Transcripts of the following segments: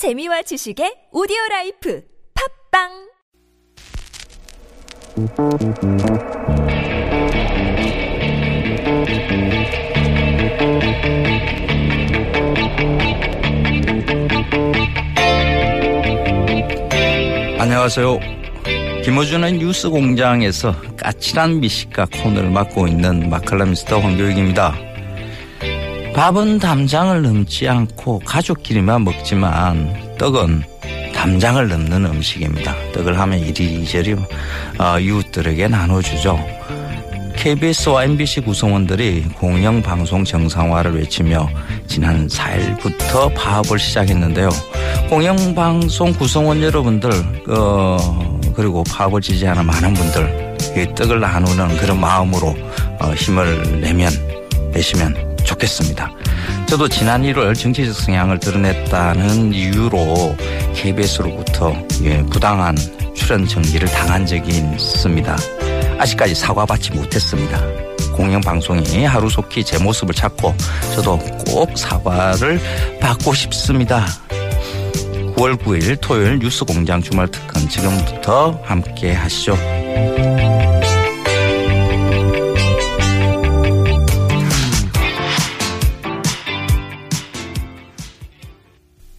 재미와 지식의 오디오 라이프 팟빵 안녕하세요. 김어준의 뉴스 공장에서 까칠한 미식가 코너를 맡고 있는 맛 칼럼니스트 황교익입니다. 밥은 담장을 넘지 않고 가족끼리만 먹지만 떡은 담장을 넘는 음식입니다. 떡을 하면 이리저리 어, 이웃들에게 나눠주죠. KBS와 MBC 구성원들이 공영방송 정상화를 외치며 지난 4일부터 파업을 시작했는데요. 공영방송 구성원 여러분들, 어, 그리고 파업을 지지하는 많은 분들, 이 떡을 나누는 그런 마음으로 어, 힘을 내면, 내시면 좋겠습니다. 저도 지난 1월 정치적 성향을 드러냈다는 이유로 KBS로부터 예, 부당한 출연 정지를 당한 적이 있습니다. 아직까지 사과받지 못했습니다. 공영방송이 하루속히 제 모습을 찾고 저도 꼭 사과를 받고 싶습니다. 9월 9일 토요일 뉴스공장 주말 특근 지금부터 함께 하시죠.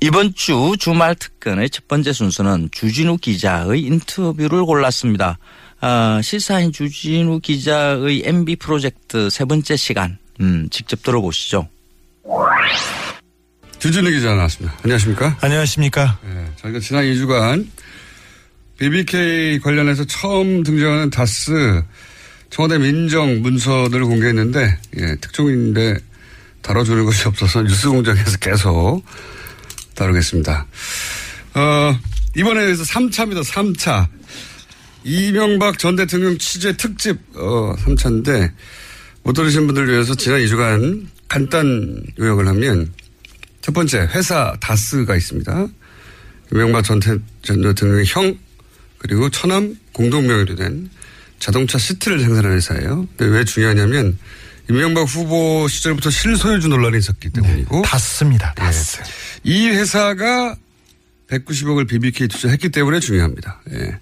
이번 주 주말 특근의 첫 번째 순서는 주진우 기자의 인터뷰를 골랐습니다. 어, 시사인 주진우 기자의 MB 프로젝트 세 번째 시간 음, 직접 들어보시죠. 주진우 기자 나왔습니다. 안녕하십니까? 안녕하십니까? 네, 저희가 지난 2주간 BBK 관련해서 처음 등장하는 다스 청와대 민정 문서들을 공개했는데 예, 특종인데 다뤄주는 것이 없어서 뉴스공장에서 계속 다루겠습니다. 어, 이번에 서 3차입니다. 3차. 이명박 전 대통령 취재 특집 어, 3차인데 못 들으신 분들 위해서 지난 2주간 간단 요약을 하면 첫 번째 회사 다스가 있습니다. 이명박 전, 대, 전 대통령의 형 그리고 처남 공동명의로 된 자동차 시트를 생산하는 회사예요. 근데 왜 중요하냐면 이명박 후보 시절부터 실소유주 논란이 있었기 때문이고 네, 다스입니다. 다스. 네. 이 회사가 190억을 BBK 투자했기 때문에 중요합니다. 예.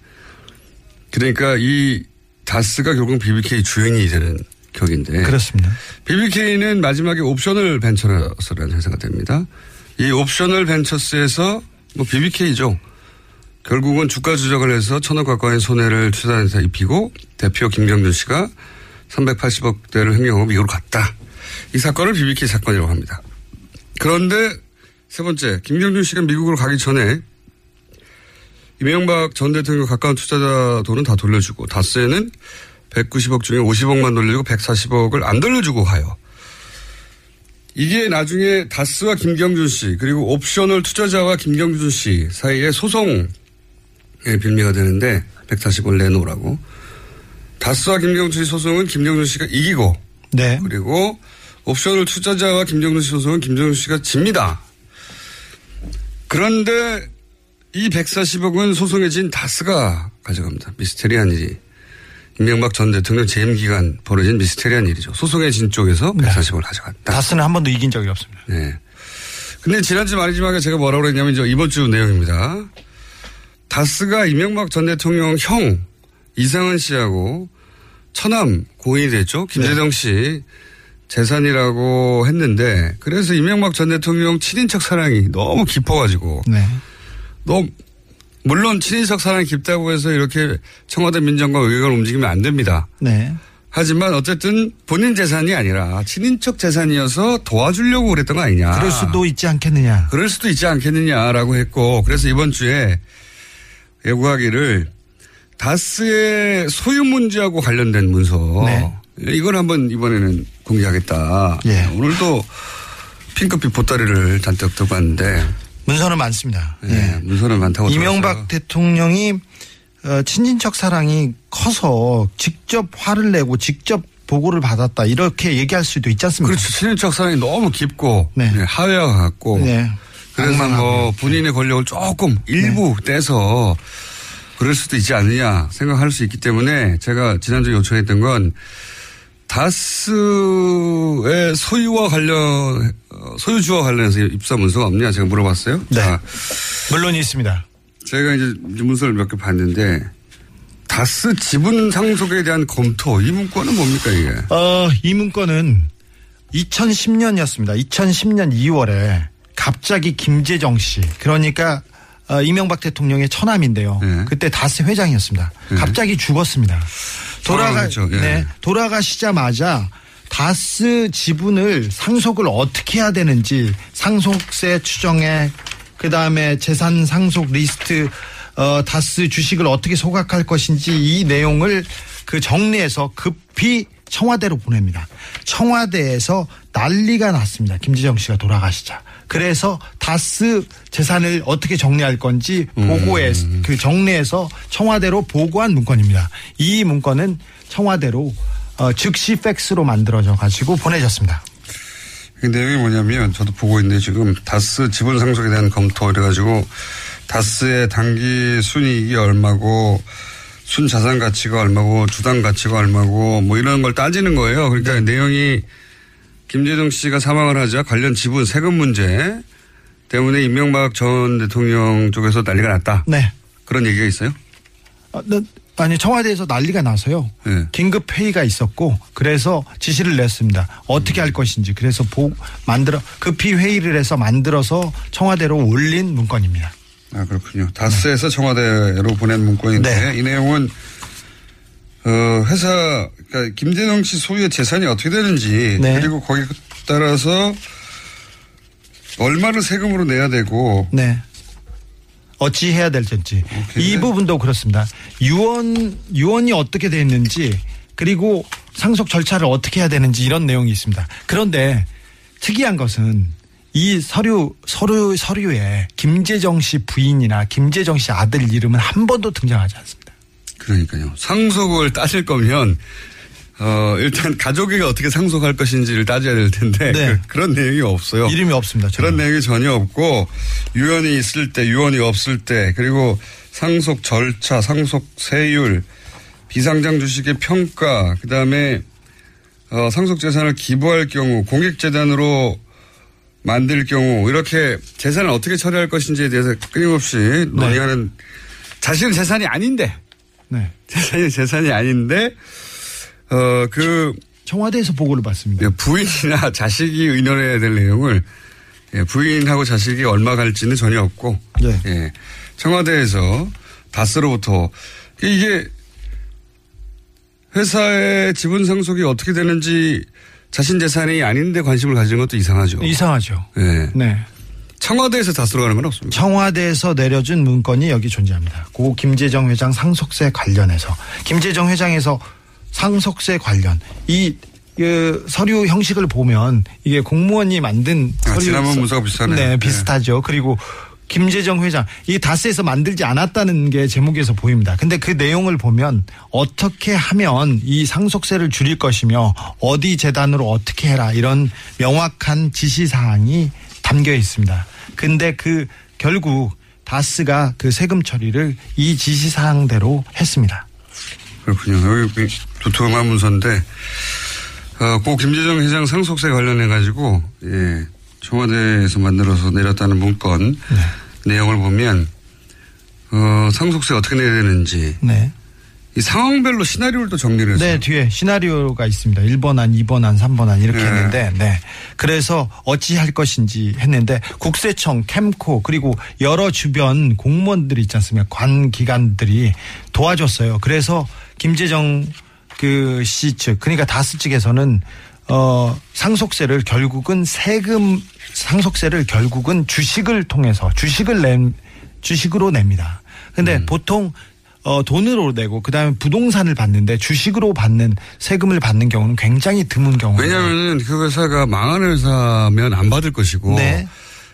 그러니까 이 다스가 결국 BBK 주인이 되는 격인데. 그렇습니다. BBK는 마지막에 옵셔널 벤처스라는 회사가 됩니다. 이 옵셔널 벤처스에서 뭐 BBK죠. 결국은 주가 조작을 해서 천억 가까이 손해를 투자해서 입히고 대표 김경준 씨가 380억대를 횡령하고 미국으로 갔다. 이 사건을 BBK 사건이라고 합니다. 그런데 세 번째, 김경준 씨가 미국으로 가기 전에 이명박 전 대통령 가까운 투자자 돈은 다 돌려주고 다스에는 190억 중에 50억만 돌려주고 140억을 안 돌려주고 가요. 이게 나중에 다스와 김경준 씨 그리고 옵셔널 투자자와 김경준 씨 사이에 소송의 빌미가 되는데 140억을 내놓으라고. 다스와 김경준 씨 소송은 김경준 씨가 이기고 네. 그리고 옵셔널 투자자와 김경준 씨 소송은 김경준 씨가 집니다. 그런데 이 140억은 소송에 진 다스가 가져갑니다. 미스테리한 일이. 임명박 전 대통령 재임 기간 벌어진 미스테리한 일이죠. 소송에 진 쪽에서 140억을 가져갔다. 다스는 한 번도 이긴 적이 없습니다. 네. 근데 지난주 말이지만 제가 뭐라고 그랬냐면 이번 주 내용입니다. 다스가 이명박 전 대통령 형 이상은 씨하고 처남 고인이 됐죠. 김재정 씨 재산이라고 했는데 그래서 이명박 전 대통령 친인척 사랑이 너무 깊어가지고 네. 너무 물론 친인척 사랑이 깊다고 해서 이렇게 청와대 민정과 의회가 움직이면 안 됩니다. 네. 하지만 어쨌든 본인 재산이 아니라 친인척 재산이어서 도와주려고 그랬던 거 아니냐. 그럴 수도 있지 않겠느냐. 그럴 수도 있지 않겠느냐라고 했고 그래서 이번 주에 예고하기를 다스의 소유 문제하고 관련된 문서 네. 이걸 한번 이번에는 공개하겠다. 예. 오늘도 핑크빛 보따리를 잔뜩 들고 왔는데 문서는 많습니다. 예, 예. 문서는 많다고 이명박 들었어요. 대통령이 어, 친인척 사랑이 커서 직접 화를 내고 직접 보고를 받았다 이렇게 얘기할 수도 있지 않습니까? 그렇죠. 친인척 사랑이 너무 깊고 네. 예, 하회와 같고 네. 그래서 뭐. 본인의 권력을 조금 일부 네. 떼서 그럴 수도 있지 않느냐 생각할 수 있기 때문에 제가 지난주에 요청했던 건 다스의 소유와 관련 어, 소유주와 관련해서 입사 문서가 없냐 제가 물어봤어요. 네. 자, 물론 있습니다. 제가 이제 문서를 몇 개 봤는데 다스 지분 상속에 대한 검토 이 문건은 뭡니까 이게? 어, 이 문건은 2010년이었습니다. 2010년 2월에 갑자기 김재정 씨, 그러니까 어, 이명박 대통령의 처남인데요. 네. 그때 다스 회장이었습니다. 갑자기 죽었습니다. 돌아가. 예. 네, 돌아가시자마자 다스 지분을 상속을 어떻게 해야 되는지 상속세 추정에 그 다음에 재산 상속 리스트 어, 다스 주식을 어떻게 소각할 것인지 이 내용을 그 정리해서 급히 청와대로 보냅니다. 청와대에서 난리가 났습니다. 김지정 씨가 돌아가시자. 그래서 다스 재산을 어떻게 정리할 건지 보고해 그 정리해서 청와대로 보고한 문건입니다. 이 문건은 청와대로 어, 즉시 팩스로 만들어져 가지고 보내졌습니다. 그 내용이 뭐냐면 저도 보고 있는데 지금 다스 지분 상속에 대한 검토 이래가지고 다스의 단기 순이익이 얼마고 순 자산 가치가 얼마고 주당 가치가 얼마고 뭐 이런 걸 따지는 거예요. 그러니까 내용이 김재정 씨가 사망을 하자 관련 지분 세금 문제 때문에 이명박 전 대통령 쪽에서 난리가 났다. 네. 그런 얘기가 있어요? 어, 네. 아니 청와대에서 난리가 나서요. 네. 긴급 회의가 있었고 그래서 지시를 냈습니다. 어떻게 할 것인지 그래서 보 만들어 급히 회의를 해서 만들어서 청와대로 올린 문건입니다. 아 그렇군요. 다스에서 청와대로 보낸 문건인데 네. 이 내용은 어 회사 그러니까 김재동 씨 소유의 재산이 어떻게 되는지 네. 그리고 거기에 따라서 얼마를 세금으로 내야 되고 네. 어찌 해야 될지. 이 부분도 그렇습니다. 유언 유언이 어떻게 돼 있는지 그리고 상속 절차를 어떻게 해야 되는지 이런 내용이 있습니다. 그런데 특이한 것은 이 서류 서류 서류에 김재정 씨 부인이나 김재정 씨 아들 이름은 한 번도 등장하지 않습니다. 그러니까요. 상속을 따질 거면 어 일단 가족이 어떻게 상속할 것인지를 따져야 될 텐데 네. 그, 런 내용이 없어요. 이름이 없습니다. 그런 전혀. 내용이 전혀 없고 유언이 있을 때 유언이 없을 때 그리고 상속 절차 상속 세율 비상장 주식의 평가 그다음에 어, 상속 재산을 기부할 경우 공익 재단으로 만들 경우 이렇게 재산을 어떻게 처리할 것인지에 대해서 끊임없이 논의하는 자신은 재산이 아닌데 네. 재산이 재산이 아닌데 어 그 청와대에서 보고를 받습니다. 부인이나 자식이 의논해야 될 내용을 예, 부인하고 자식이 얼마 갈지는 전혀 없고 네. 예, 청와대에서 다스로부터 이게 회사의 지분 상속이 어떻게 되는지 자신 재산이 아닌데 관심을 가지는 것도 이상하죠. 이상하죠. 예. 네. 청와대에서 다스로 가는 건 없습니다. 청와대에서 내려준 문건이 여기 존재합니다. 고 김재정 회장 상속세 관련해서 김재정 회장에서 상속세 관련 이 그 서류 형식을 보면 이게 공무원이 만든 아, 서류 지난번 서- 문서가 비슷하네요. 네, 네. 비슷하죠. 그리고 김재정 회장 이 다스에서 만들지 않았다는 게 제목에서 보입니다. 근데 그 내용을 보면 어떻게 하면 이 상속세를 줄일 것이며 어디 재단으로 어떻게 해라 이런 명확한 지시 사항이 담겨 있습니다. 근데 그 결국 다스가 그 세금 처리를 이 지시 사항대로 했습니다. 그렇군요. 여기 두툼한 문서인데, 어, 고 김재정 회장 상속세 관련해 가지고, 예, 청와대에서 만들어서 내렸다는 문건 내용을 보면, 어, 상속세 어떻게 내야 되는지, 네. 이 상황별로 시나리오를 또 정리를 했어요. 네, 뒤에 시나리오가 있습니다. 1번 안, 2번 안, 3번 안 이렇게 네. 했는데, 네. 그래서 어찌 할 것인지 했는데, 국세청, 캠코, 그리고 여러 주변 공무원들이 있지 않습니까? 관 기관들이 도와줬어요. 그래서 김재정 그 씨 측, 그러니까 다스 측에서는 어, 상속세를 결국은 세금, 상속세를 결국은 주식을 통해서 주식을 낸, 주식으로 냅니다. 근데 음. 보통 어, 돈으로 내고 그다음에 부동산을 받는데 주식으로 받는 세금을 받는 경우는 굉장히 드문 경우예요. 왜냐하면 그 회사가 망하는 회사면 안 받을 것이고, 네.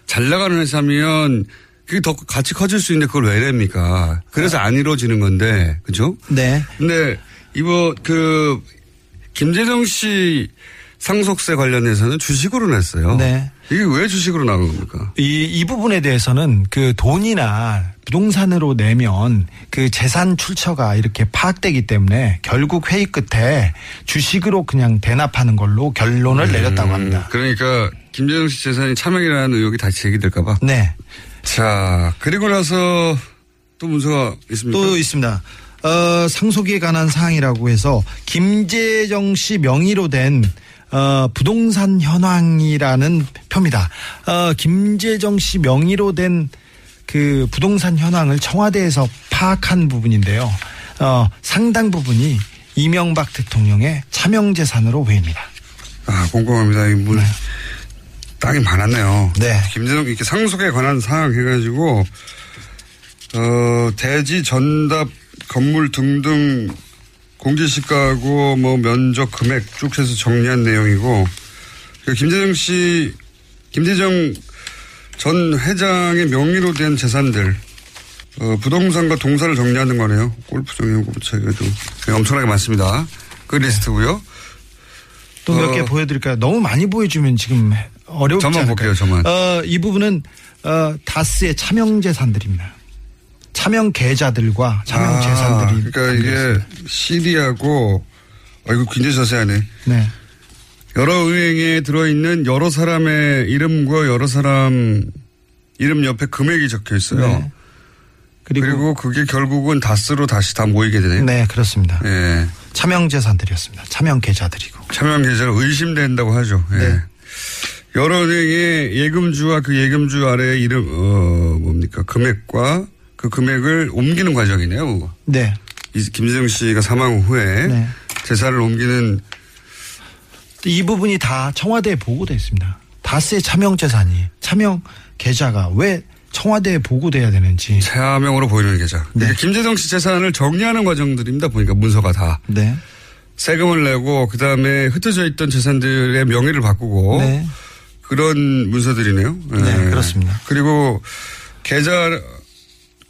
잘 나가는 회사면 그게 더 같이 커질 수 있는데 그걸 왜 냅니까? 그래서 안 이루어지는 건데, 그죠? 네. 근데 이번 그 김재정 씨 상속세 관련해서는 주식으로 냈어요. 네. 이게 왜 주식으로 나간 겁니까? 이, 이 부분에 대해서는 그 돈이나 부동산으로 내면 그 재산 출처가 이렇게 파악되기 때문에 결국 회의 끝에 주식으로 그냥 대납하는 걸로 결론을 내렸다고 합니다. 그러니까 김재정 씨 재산이 차명이라는 의혹이 다시 제기될까봐. 네. 자, 그리고 나서 또 문서가 있습니까? 또 있습니다. 어, 상속에 관한 사항이라고 해서 김재정 씨 명의로 된 어, 부동산 현황이라는 표입니다. 어, 김재정 씨 명의로 된 그 부동산 현황을 청와대에서 파악한 부분인데요. 어, 상당 부분이 이명박 대통령의 차명재산으로 보입니다. 아, 공공합니다. 이 물, 땅이 많았네요. 네. 김재동 이렇게 상속에 관한 사항 해가지고, 어, 대지 전답 건물 등등 공제시가하고 뭐 면적 금액 쭉 해서 정리한 내용이고, 그 김재정 씨, 김재정 전 회장의 명의로 된 재산들, 어, 부동산과 동사를 정리하는 거네요. 골프 정리하고 부채가도 엄청나게 많습니다. 그 리스트고요. 또 몇개 어. 보여드릴까요? 너무 많이 보여주면 지금 어렵지 저만 않을까요? 볼게요, 저만. 어, 이 부분은 어, 다스의 차명 재산들입니다. 차명 계좌들과 차명 아, 재산들이 그러니까 이게 CD하고 아 이거 굉장히 자세하네. 네. 여러 은행에 들어있는 여러 사람의 이름과 여러 사람 이름 옆에 금액이 적혀 있어요. 네. 그리고, 그리고, 그게 결국은 다스로 다시 다 모이게 되네요. 네 그렇습니다. 예. 차명 재산들이었습니다. 차명 계좌들이고. 참여한 계좌가 의심된다고 하죠. 예. 네. 여러 은행의 예금주와 그 예금주 아래 이름 어 뭡니까 금액과 그 금액을 옮기는 과정이네요. 네. 이 김재정 씨가 사망 후에 네. 재산을 옮기는 이 부분이 다 청와대에 보고돼 있습니다. 다스의 차명 재산이 차명 계좌가 왜 청와대에 보고돼야 되는지. 차명으로 보이는 계좌. 네. 그러니까 김재정 씨 재산을 정리하는 과정들입니다. 보니까 문서가 다 네. 세금을 내고 그 다음에 흩어져 있던 재산들의 명의를 바꾸고 네. 그런 문서들이네요. 네, 그렇습니다. 그리고 계좌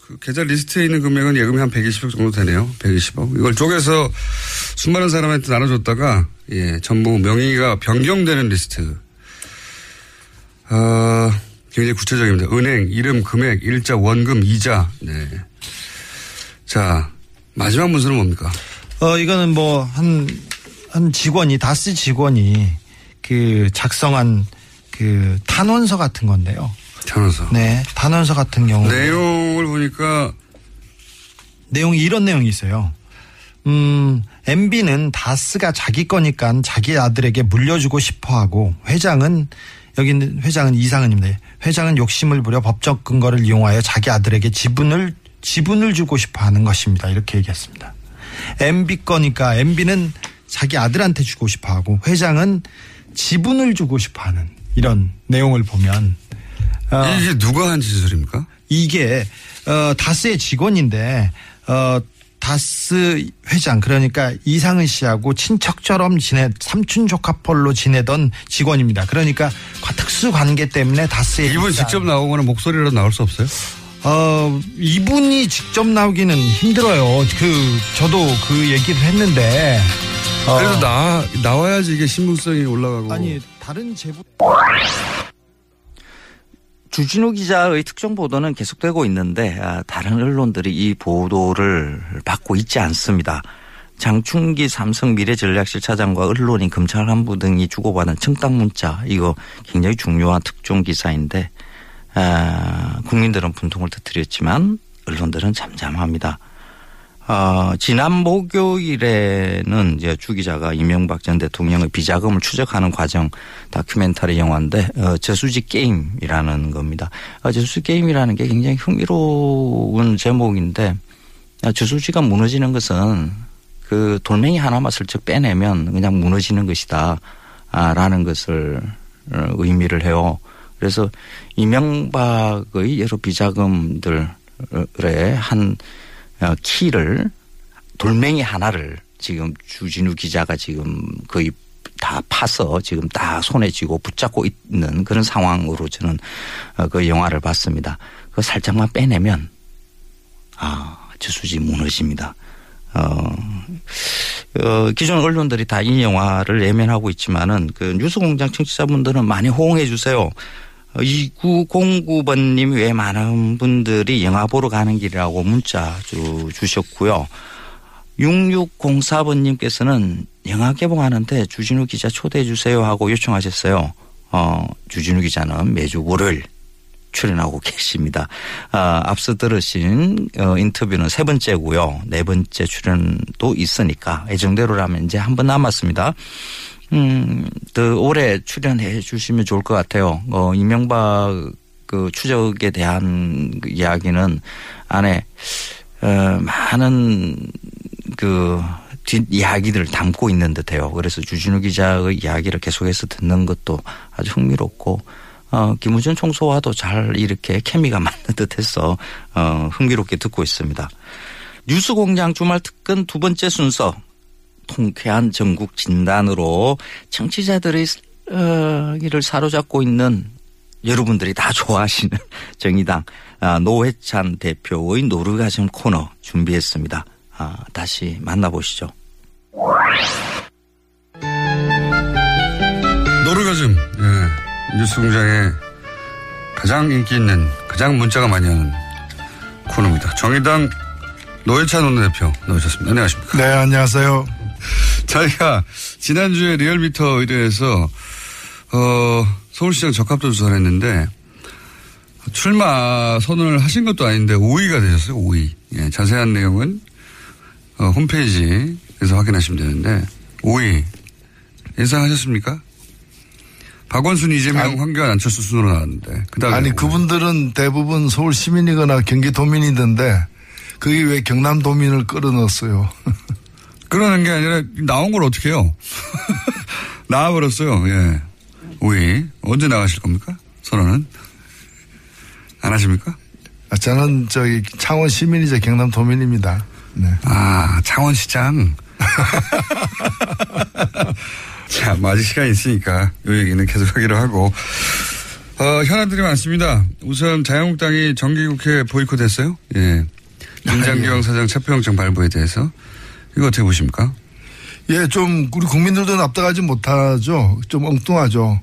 그 계좌 리스트에 있는 금액은 예금이 한 120억 정도 되네요. 120억. 이걸 쪼개서 수많은 사람한테 나눠줬다가 예 전부 명의가 변경되는 리스트. 어, 굉장히 구체적입니다. 은행, 이름, 금액, 일자, 원금, 이자. 네. 자, 마지막 문서는 뭡니까? 어, 이거는 뭐, 한, 한 직원이, 다스 직원이 그 작성한 그 탄원서 같은 건데요. 변호사. 네. 탄원서 같은 경우. 내용을 보니까 내용이 이런 내용이 있어요. 음, MB는 다스가 자기 거니까 자기 아들에게 물려주고 싶어 하고 회장은 여기 있는 회장은 이상은입니다. 회장은 욕심을 부려 법적 근거를 이용하여 자기 아들에게 지분을 지분을 주고 싶어 하는 것입니다. 이렇게 얘기했습니다. MB 거니까 MB는 자기 아들한테 주고 싶어 하고 회장은 지분을 주고 싶어 하는 이런 내용을 보면 어, 이게 누가 한 진술입니까? 이게 어 다스의 직원인데 어 다스 회장 그러니까 이상은 씨하고 친척처럼 지내 삼촌 조카뻘로 지내던 직원입니다. 그러니까 특수 관계 때문에 다스의 이분 직접 나오거나 목소리로 나올 수 없어요? 어 이분이 직접 나오기는 힘들어요. 그 저도 그 얘기를 했는데 어, 그래도 나, 나와야지 이게 신분성이 올라가고. 아니 다른 제보 주진우 기자의 특정 보도는 계속되고 있는데 아, 다른 언론들이 이 보도를 받고 있지 않습니다. 장충기 삼성 미래전략실 차장과 언론인 검찰 간부 등이 주고받은 청탁 문자 이거 굉장히 중요한 특종 기사인데 아, 국민들은 분통을 터뜨렸지만 언론들은 잠잠합니다. 어, 지난 목요일에는 이제 주 기자가 이명박 전 대통령의 비자금을 추적하는 과정 다큐멘터리 영화인데 어, 저수지 게임이라는 겁니다. 어, 저수지 게임이라는 게 굉장히 흥미로운 제목인데 아, 저수지가 무너지는 것은 그 돌멩이 하나만 슬쩍 빼내면 그냥 무너지는 것이다. 아, 라는 것을 어, 의미를 해요. 그래서 이명박의 여러 비자금들의 한 어, 키를 돌멩이 하나를 지금 주진우 기자가 지금 거의 다 파서 지금 다 손에 쥐고 붙잡고 있는 그런 상황으로 저는 어, 그 영화를 봤습니다. 그 살짝만 빼내면 아, 저수지 무너집니다. 어, 어, 기존 언론들이 다 이 영화를 예면하고 있지만은 그 뉴스공장 청취자분들은 많이 호응해 주세요. 2909번님 외 많은 분들이 영화 보러 가는 길이라고 문자 주, 주셨고요. 6604번님께서는 영화 개봉하는데 주진우 기자 초대해 주세요 하고 요청하셨어요. 어, 주진우 기자는 매주 월요일 출연하고 계십니다. 아, 앞서 들으신 어, 인터뷰는 세 번째고요. 네 번째 출연도 있으니까 예정대로라면 이제 한 번 남았습니다. 음, 더 오래 출연해 주시면 좋을 것 같아요. 어, 이명박 그 추적에 대한 그 이야기는 안에 어, 많은 그 뒷 이야기들을 담고 있는 듯해요. 그래서 주진우 기자의 이야기를 계속해서 듣는 것도 아주 흥미롭고 어, 김우준 총수와도 잘 이렇게 케미가 맞는 듯해서 어, 흥미롭게 듣고 있습니다. 뉴스공장 주말 특근 두 번째 순서 통쾌한 전국 진단으로 청취자들의 어, 이를 사로잡고 있는 여러분들이 다 좋아하시는 정의당 아, 노회찬 대표의 노르가즘 코너 준비했습니다. 아, 다시 만나보시죠. 노르가즘, 예. 뉴스공장에 가장 인기 있는, 가장 문자가 많이 오는 코너입니다. 정의당 노회찬 원내대표 나오셨습니다. 안녕하십니까. 네, 안녕하세요. 저희가 지난주에 리얼미터 의뢰해서, 어, 서울시장 적합도 조사를 했는데, 출마 선언을 하신 것도 아닌데 5위가 되셨어요, 5위. 예, 자세한 내용은, 어, 홈페이지에서 확인하시면 되는데, 5위. 예상하셨습니까? 박원순, 이재명, 황교안, 안철수 순으로 나왔는데. 그다음에 아니, 그분들은 대부분 서울 시민이거나 경기도민이던데, 그게 왜 경남도민을 끌어넣었어요? 그러는 게 아니라 나온 걸 어떻게 해요? 나와버렸어요. 예. 5위. 언제 나가실 겁니까? 선언은? 안 하십니까? 아, 저는 저기 창원 시민이자 경남 도민입니다. 네. 아, 창원시장. 자, 뭐 아직 시간이 있으니까 이 얘기는 계속 하기로 하고. 어, 현안들이 많습니다. 우선 자유한국당이 정기국회 보이콧 했어요. 예. 김장경 사장 체포영장 발부에 대해서. 이거 어떻게 보십니까? 예, 좀 우리 국민들도 납득하지 못하죠. 좀 엉뚱하죠.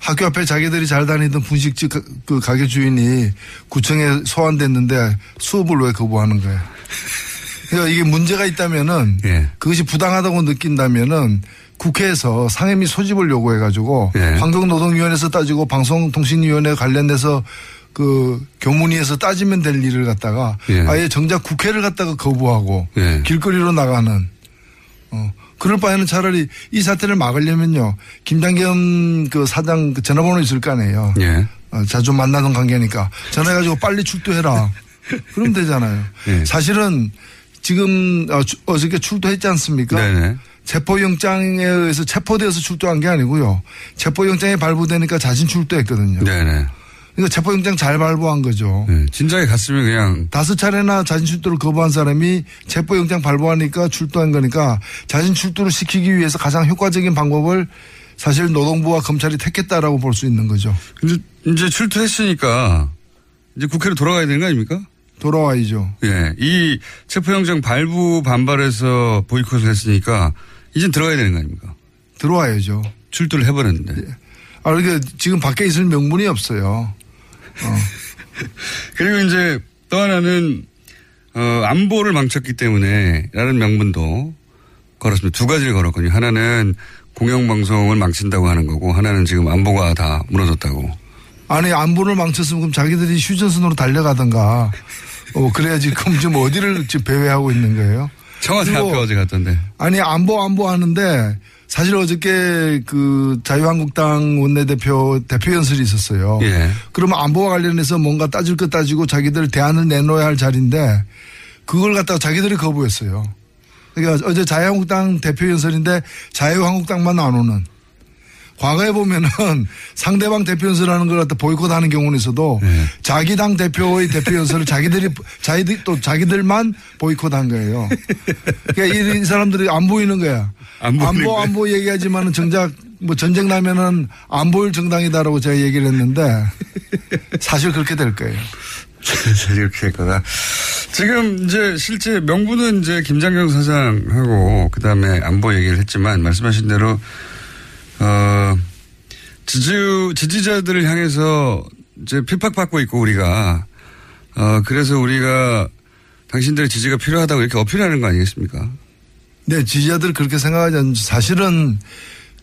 학교 앞에 자기들이 잘 다니던 분식집 가- 그 가게 주인이 구청에 소환됐는데 수업을 왜 거부하는 거예요? 그러니까 이게 문제가 있다면은 예. 그것이 부당하다고 느낀다면은 국회에서 상임위 소집을 요구해가지고 예. 환경노동위원회에서 따지고 방송통신위원회 관련해서 그 교문위에서 따지면 될 일을 갖다가 예. 아예 정작 국회를 갖다가 거부하고 예. 길거리로 나가는 어 그럴 바에는 차라리 이 사태를 막으려면요 김장겸 그 사장 그 전화번호 있을 거 아니에요. 예. 어, 자주 만나던 관계니까 전화해가지고 빨리 출두해라. 그러면 되잖아요. 예. 사실은 지금 어, 주- 어저께 출두했지 않습니까? 네네. 체포영장에 의해서 체포되어서 출두한 게 아니고요. 체포영장이 발부되니까 자신 출두했거든요. 네네. 그러니까 체포영장 잘 발부한 거죠. 네. 진작에 갔으면 그냥 다섯 차례나 자진 출두를 거부한 사람이 체포영장 발부하니까 출두한 거니까 자진 출두를 시키기 위해서 가장 효과적인 방법을 사실 노동부와 검찰이 택했다라고 볼 수 있는 거죠. 이제, 이제 출두했으니까 이제 국회로 돌아가야 되는 거 아닙니까? 돌아와야죠. 예. 이 체포영장 발부 반발해서 보이콧을 했으니까 이젠 들어가야 되는 거 아닙니까? 들어와야죠. 출두를 해버렸는데. 아, 그러니까 지금 밖에 있을 명분이 없어요. 그리고 이제 또 하나는 어, 안보를 망쳤기 때문에 라는 명분도 걸었습니다. 두 가지를 걸었거든요. 하나는 공영방송을 망친다고 하는 거고 하나는 지금 안보가 다 무너졌다고. 아니, 안보를 망쳤으면 그럼 자기들이 휴전선으로 달려가던가. 어, 그래야지. 그럼 지금 어디를 지금 배회하고 있는 거예요? 청와대 앞에 어제 갔던데. 아니 안보 안보 하는데 사실 어저께 그 자유한국당 원내대표 대표 연설이 있었어요. 예. 그러면 안보와 관련해서 뭔가 따질 것 따지고 자기들 대안을 내놓아야 할 자리인데 그걸 갖다가 자기들이 거부했어요. 그러니까 어제 자유한국당 대표 연설인데 자유한국당만 안 오는. 과거에 보면은 상대방 대표 연설하는 걸 갖다 보이콧하는 경우는 있어도 네. 자기 당 대표의 대표 연설을 자기들이 자기들 또 자기들만 보이콧한 거예요. 그러니까 이, 이 사람들이 안 보이는 거야. 안 보이는 안보. 안보 얘기하지만은 정작 뭐 전쟁 나면은 안 보일 정당이다라고 제가 얘기를 했는데 사실 그렇게 될 거예요. 이렇게 했거나. 지금 이제 실제 명분은 이제 김장경 사장하고 그 다음에 안보 얘기를 했지만 말씀하신 대로 어, 지지, 지지자들을 향해서 이제 핍박받고 있고 우리가 어, 그래서 우리가 당신들의 지지가 필요하다고 이렇게 어필하는 거 아니겠습니까? 네, 지지자들 그렇게 생각하지 않는지 사실은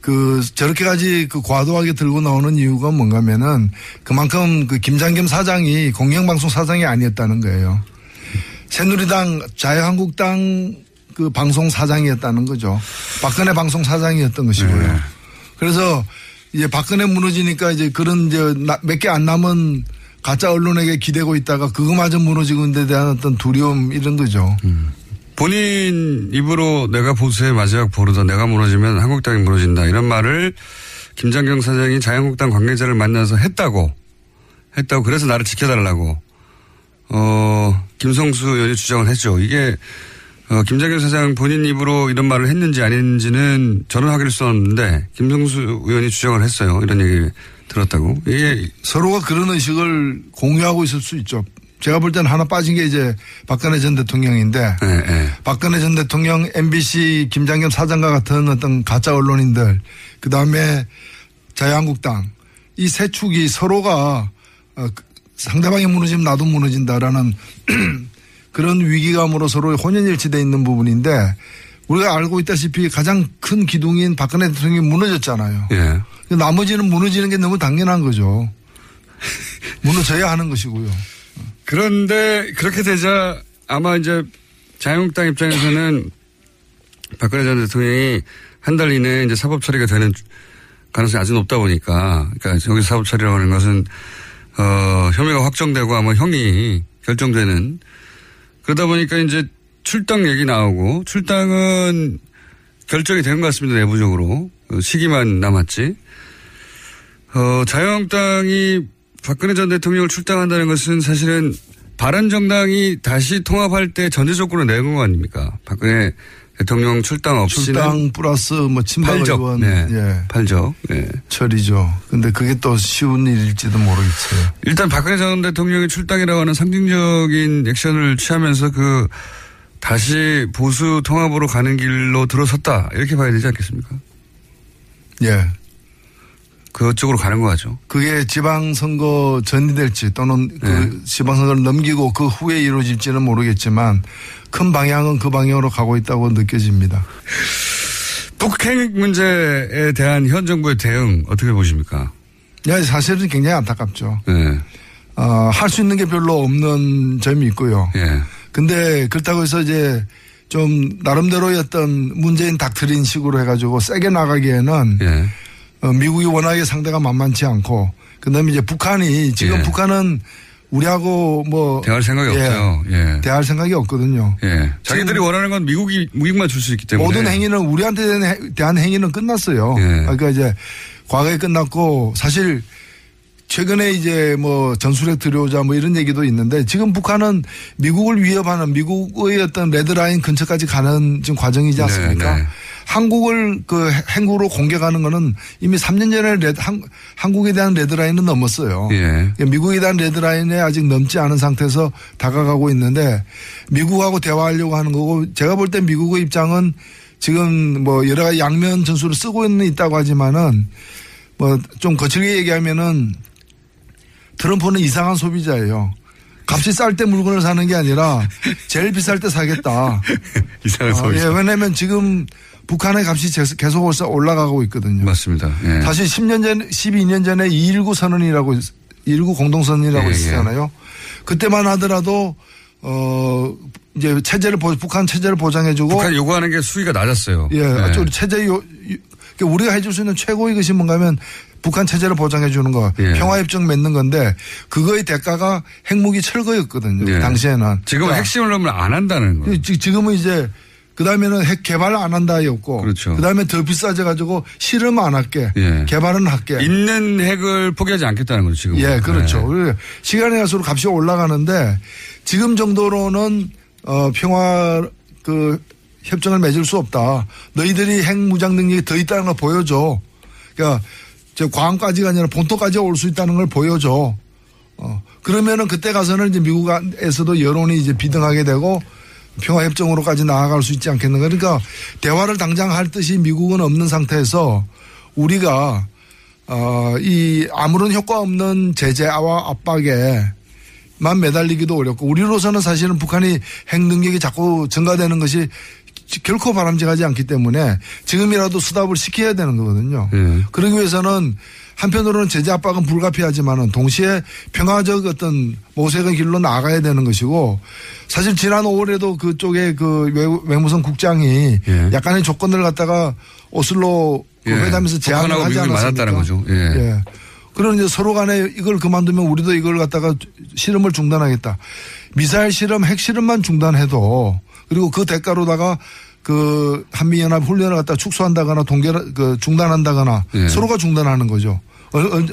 그 저렇게까지 그 과도하게 들고 나오는 이유가 뭔가면은 그만큼 그 김장겸 사장이 공영방송 사장이 아니었다는 거예요. 새누리당 자유한국당 그 방송 사장이었다는 거죠. 박근혜 방송 사장이었던 것이고요. 네. 그래서 이제 박근혜 무너지니까 이제 그런 이제 몇 개 안 남은 가짜 언론에게 기대고 있다가 그거마저 무너지는 데 대한 어떤 두려움 이런 거죠. 본인 입으로 내가 보수의 마지막 보루다. 내가 무너지면 한국당이 무너진다. 이런 말을 김장경 사장이 자유한국당 관계자를 만나서 했다고. 했다고. 그래서 나를 지켜달라고. 어, 김성수 의원이 주장을 했죠. 이게, 어, 김장경 사장 본인 입으로 이런 말을 했는지 아닌지는 저는 확인할 수 없는데, 김성수 의원이 주장을 했어요. 이런 얘기 들었다고. 이게, 서로가 그런 의식을 공유하고 있을 수 있죠. 제가 볼 때는 하나 빠진 게 이제 박근혜 전 대통령인데 예, 예. 박근혜 전 대통령 MBC 김장겸 사장과 같은 어떤 가짜 언론인들 그 다음에 자유한국당 이 세 축이 서로가 어, 그 상대방이 무너지면 나도 무너진다라는 그런 위기감으로 서로 혼연일치돼 있는 부분인데 우리가 알고 있다시피 가장 큰 기둥인 박근혜 대통령이 무너졌잖아요. 예. 나머지는 무너지는 게 너무 당연한 거죠. 무너져야 하는 것이고요. 그런데 그렇게 되자 아마 이제 자유한국당 입장에서는 박근혜 전 대통령이 한 달 이내에 이제 사법 처리가 되는 가능성이 아주 높다 보니까 그러니까 여기 사법 처리라고 하는 것은 어 혐의가 확정되고 아마 형이 결정되는 그러다 보니까 이제 출당 얘기 나오고 출당은 결정이 된 것 같습니다 내부적으로 어, 시기만 남았지 어 자유한국당이 박근혜 전 대통령을 출당한다는 것은 사실은 바른 정당이 다시 통합할 때 전제 조건을 내건 거 아닙니까? 박근혜 대통령 출당 없이는 출당 플러스 뭐 친박 팔적, 의원 네. 예, 팔적. 네. 처리죠. 근데 그게 또 쉬운 일일지도 모르겠어요. 일단 박근혜 전 대통령이 출당이라고 하는 상징적인 액션을 취하면서 그 다시 보수 통합으로 가는 길로 들어섰다 이렇게 봐야 되지 않겠습니까? 예. 그쪽으로 가는 거죠. 그게 지방선거 전이 될지 또는 네. 그 지방선거를 넘기고 그 후에 이루어질지는 모르겠지만 큰 방향은 그 방향으로 가고 있다고 느껴집니다. 북핵 문제에 대한 현 정부의 대응 어떻게 보십니까? 예, 사실은 굉장히 안타깝죠. 네. 어, 할 수 있는 게 별로 없는 점이 있고요. 예. 근데 그렇다고 해서 이제 좀 나름대로의 어떤 문재인 닥트린 식으로 해가지고 세게 나가기에는 예. 어, 미국이 워낙에 상대가 만만치 않고 그다음에 이제 북한이 지금 예. 북한은 우리하고 뭐 대할 생각이 예, 없어요. 예. 대할 생각이 없거든요. 예. 자기들이 원하는 건 미국이 무기만 줄 수 있기 때문에 모든 행위는 우리한테 대한 행위는 끝났어요. 예. 그러니까 이제 과거에 끝났고 사실 최근에 이제 뭐 전술핵 들여오자 뭐 이런 얘기도 있는데 지금 북한은 미국을 위협하는 미국의 어떤 레드라인 근처까지 가는 지금 과정이지 않습니까? 네, 네. 한국을 그 핵으로 공격하는 거는 이미 3년 전에 레드, 한, 한국에 대한 레드라인은 넘었어요. 예. 미국에 대한 레드라인에 아직 넘지 않은 상태에서 다가가고 있는데 미국하고 대화하려고 하는 거고 제가 볼 때 미국의 입장은 지금 뭐 여러 가지 양면 전술을 쓰고 있는 있다고 하지만은 뭐 좀 거칠게 얘기하면은 트럼프는 이상한 소비자예요. 값이 쌀 때 물건을 사는 게 아니라 제일 비쌀 때 사겠다. 이상한 어, 소리. 예, 왜냐면 지금 북한의 값이 제- 계속 올라- 올라가고 있거든요. 맞습니다. 예. 사실 10년 전, 12년 전에 219 선언이라고, 있- 219 공동선언이라고 예, 예. 있었잖아요. 그때만 하더라도, 어, 이제 체제를, 보- 북한 체제를 보장해주고. 북한 요구하는 게 수위가 낮았어요. 예, 예. 좀 체제 요, 요- 그러니까 우리가 해줄 수 있는 최고의 것이 뭔가면 북한 체제를 보장해 주는 거, 예. 평화 협정 맺는 건데 그거의 대가가 핵무기 철거였거든요. 예. 당시에는. 지금은 그러니까 핵심을 넣으면 안 한다는 거예요. 지- 지금은 이제 그 다음에는 핵 개발 안 한다였고. 그렇죠. 그 다음에 더 비싸져 가지고 실험 안 할게. 예. 개발은 할게. 있는 핵을 포기하지 않겠다는 거죠, 지금. 예, 그렇죠. 그리고 시간이 갈수록 값이 올라가는데 지금 정도로는 어 평화 그 협정을 맺을 수 없다. 너희들이 핵 무장 능력이 더 있다는 걸 보여줘. 그러니까 저 광까지가 아니라 본토까지 올 수 있다는 걸 보여줘. 어 그러면은 그때 가서는 이제 미국에서도 여론이 이제 비등하게 되고 평화 협정으로까지 나아갈 수 있지 않겠는가. 그러니까 대화를 당장 할 뜻이 미국은 없는 상태에서 우리가 어, 이 아무런 효과 없는 제재와 압박에만 매달리기도 어렵고 우리로서는 사실은 북한이 핵 능력이 자꾸 증가되는 것이 결코 바람직하지 않기 때문에 지금이라도 수답을 시켜야 되는 거거든요. 예. 그러기 위해서는 한편으로는 제재 압박은 불가피하지만은 동시에 평화적 어떤 모색의 길로 나가야 되는 것이고 사실 지난 5월에도 그쪽에 그 외- 외무성 국장이 예. 약간의 조건을 갖다가 오슬로 그 예. 회담에서 제안을 하지 않았습니까? 맞았다는 거죠. 예. 그런 이제 서로 간에 이걸 그만두면 우리도 이걸 갖다가 실험을 중단하겠다. 미사일 실험, 핵 실험만 중단해도 그리고 그 대가로다가 그 한미연합 훈련을 갖다 축소한다거나 동결 그 중단한다거나 예. 서로가 중단하는 거죠. 어, 어,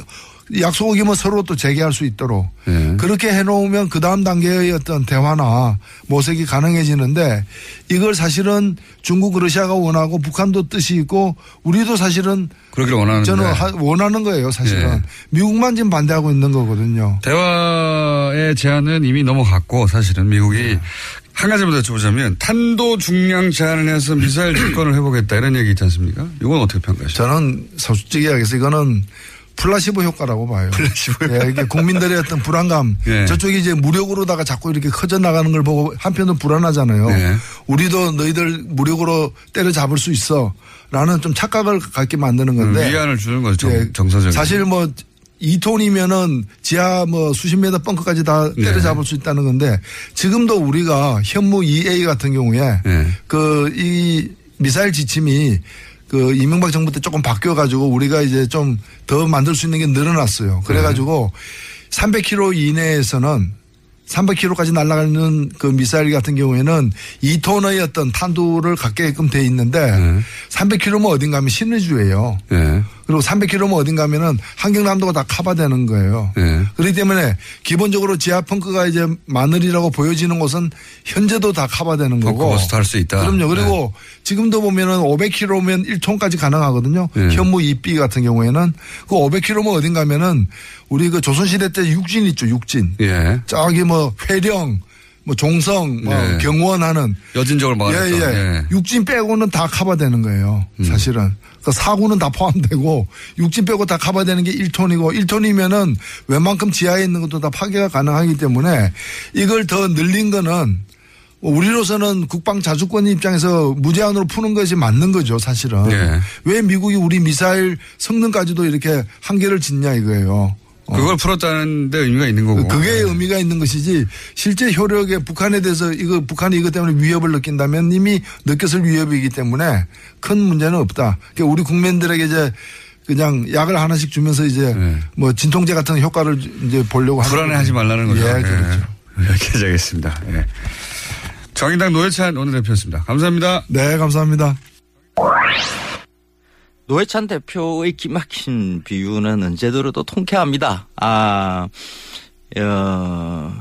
약속 어기면 서로 또 재개할 수 있도록 예. 그렇게 해놓으면 그 다음 단계의 어떤 대화나 모색이 가능해지는데 이걸 사실은 중국 러시아가 원하고 북한도 뜻이 있고 우리도 사실은 그러기를 원하는데. 저는 하- 원하는 거예요, 사실은. 예. 미국만 지금 반대하고 있는 거거든요. 대화의 제안은 이미 넘어갔고 사실은 미국이 한 가지만 더 여쭤보자면 탄도 중량 제한을 해서 미사일 접근을 해보겠다 이런 얘기 있지 않습니까? 이건 어떻게 평가하시죠? 저는 솔직히 얘기해서 이거는 플라시보 효과라고 봐요. 플라시보 예, 이게 국민들의 어떤 불안감. 예. 저쪽이 이제 무력으로다가 자꾸 이렇게 커져 나가는 걸 보고 한편은 불안하잖아요. 예. 우리도 너희들 무력으로 때려잡을 수 있어. 라는 좀 착각을 갖게 만드는 건데. 위안을 주는 거죠. 정, 예, 정서적인. 사실 뭐 2톤이면은 지하 뭐 수십 메터 벙커까지 다 네. 때려잡을 수 있다는 건데 지금도 우리가 현무 2A 같은 경우에 네. 그이 미사일 지침이 그 이명박 정부 때 조금 바뀌어 가지고 우리가 이제 좀 더 만들 수 있는 게 늘어났어요. 그래 가지고 300km 이내에서는 300km까지 날아가는 그 미사일 같은 경우에는 2톤의 어떤 탄두를 갖게끔 돼 있는데 네. 300km면 어딘가 하면 신의주예요. 예. 그리고 300km면 어딘가 하면은 한경남도가 다 커버되는 거예요. 예. 그렇기 때문에 기본적으로 지하 펑크가 이제 마늘이라고 보여지는 곳은 현재도 다 커버되는 거고. 벙커버스터 할수 있다. 그럼요. 그리고 지금도 보면은 500km면 1톤까지 가능하거든요. 네. 현무 2B 같은 경우에는 그 500km면 어딘가 하면은 우리 그 조선시대 때 육진 있죠. 육진. 예. 저기 뭐 회령, 뭐 종성, 뭐 네. 경원하는 여진적으로 막았다. 예, 예. 육진 빼고는 다 커버되는 거예요. 사실은. 그 사고는 다 포함되고 육진 빼고 다 커버되는 게 1톤이고 1톤이면은 웬만큼 지하에 있는 것도 다 파괴가 가능하기 때문에 이걸 더 늘린 거는 뭐 우리로서는 국방 자주권 입장에서 무제한으로 푸는 것이 맞는 거죠, 사실은. 예. 왜 미국이 우리 미사일 성능까지도 이렇게 한계를 짓냐 이거예요. 어. 그걸 풀었다는 데 의미가 있는 거고. 그게 예. 의미가 있는 것이지 실제 효력에 북한에 대해서 이거 북한이 이것 때문에 위협을 느낀다면 이미 느꼈을 위협이기 때문에 큰 문제는 없다. 그러니까 우리 국민들에게 이제 그냥 약을 하나씩 주면서 이제 네. 뭐 진통제 같은 효과를 이제 보려고 불안해하지. 말라는 거죠. 예, 그렇죠. 예. 여기까지 하겠습니다. 예. 정의당 노회찬 원내대표였습니다. 감사합니다. 네, 감사합니다. 노회찬 대표의 기막힌 비유는 언제 들어도 통쾌합니다. 아, 어,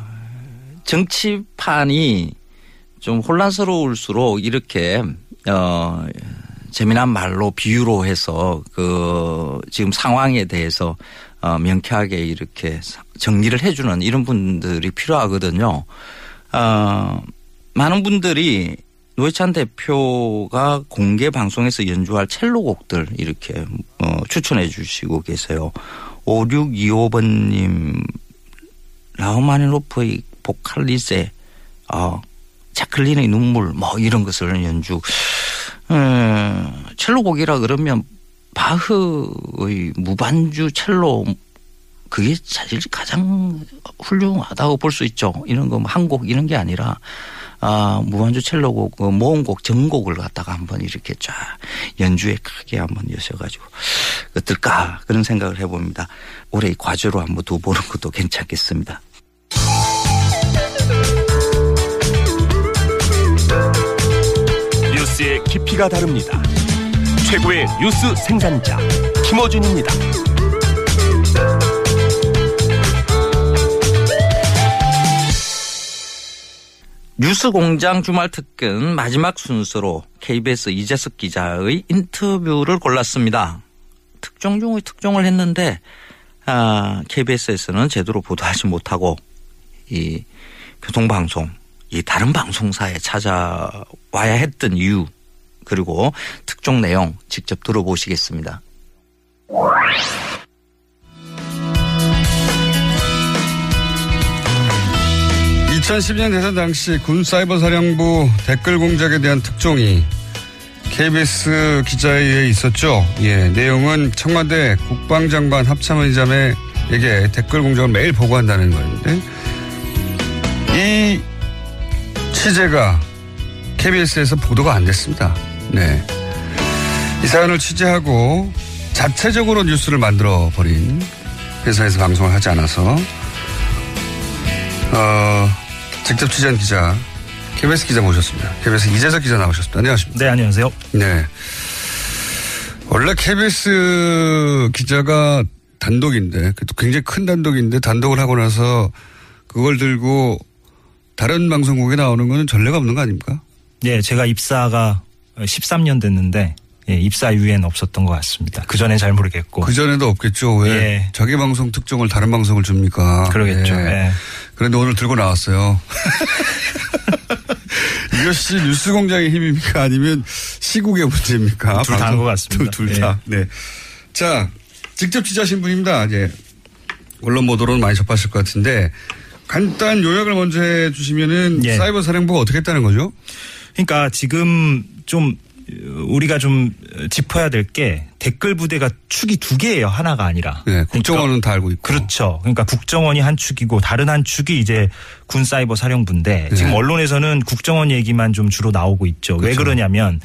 정치판이 좀 혼란스러울수록 이렇게, 어, 재미난 말로 비유로 해서 그 지금 상황에 대해서 어, 명쾌하게 이렇게 정리를 해주는 이런 분들이 필요하거든요. 어, 많은 분들이 노회찬 대표가 공개 방송에서 연주할 첼로 곡들 이렇게 어, 추천해 주시고 계세요. 5625번님 라흐마니노프의 보칼리제 어, 자클린의 눈물 뭐 이런 것을 연주 음, 첼로 곡이라 그러면 바흐의 무반주 첼로 그게 사실 가장 훌륭하다고 볼 수 있죠. 이런 거 한 곡 이런 게 아니라 아, 무반주 첼로곡, 그 모음곡, 전곡을 갖다가 한번 이렇게 쫙 연주에 크게 한번 여셔가지고 어떨까 그런 생각을 해봅니다. 올해 과제로 한번 두 보는 것도 괜찮겠습니다. 뉴스의 깊이가 다릅니다. 최고의 뉴스 생산자 김어준입니다. 뉴스 공장 주말 특근 마지막 순서로 KBS 이재석 기자의 인터뷰를 골랐습니다. 특종 중의 특종을 했는데 아, KBS에서는 제대로 보도하지 못하고 이 교통방송 이 다른 방송사에 찾아와야 했던 이유 그리고 특종 내용 직접 들어보시겠습니다. 2010년 대선 당시 군 사이버 사령부 댓글 공작에 대한 특종이 KBS 기자에 의해 있었죠. 예, 내용은 청와대 국방장관 합참의장에게 댓글 공작을 매일 보고한다는 거였는데 이 취재가 KBS에서 보도가 안 됐습니다. 네. 이 사연을 취재하고 자체적으로 뉴스를 만들어 버린 회사에서 방송을 하지 않아서 어, 직접 취재한 기자 KBS 기자 모셨습니다. KBS 이재석 기자 나오셨습니다. 안녕하십니까? 네, 안녕하세요. 네. 원래 KBS 기자가 단독인데, 그것도 굉장히 큰 단독인데, 단독을 하고 나서 그걸 들고 다른 방송국에 나오는 거는 전례가 없는 거 아닙니까? 네, 제가 입사가 13년 됐는데, 예, 입사 이후엔 없었던 것 같습니다. 그 전엔 잘 모르겠고. 그 전에도 없겠죠. 왜 예. 자기 방송 특종을 다른 방송을 줍니까? 그러겠죠. 예. 예. 그런데 오늘 들고 나왔어요. 이것이 뉴스 공장의 힘입니까? 아니면 시국의 문제입니까? 둘 다인 것 같습니다. 둘, 둘 다. 네. 자, 직접 취재하신 분입니다. 이제 언론 보도로는 많이 접하실 것 같은데 간단 요약을 먼저 해 주시면은 예. 사이버 사령부가 어떻게 했다는 거죠? 그러니까 지금 좀 우리가 좀 짚어야 될 게 댓글 부대가 축이 두 개예요. 하나가 아니라. 네, 국정원은 그러니까 다 알고 있고. 그렇죠. 그러니까 국정원이 한 축이고 다른 한 축이 이제 군 사이버 사령부인데 네. 지금 언론에서는 국정원 얘기만 좀 주로 나오고 있죠. 왜 그렇죠. 그러냐면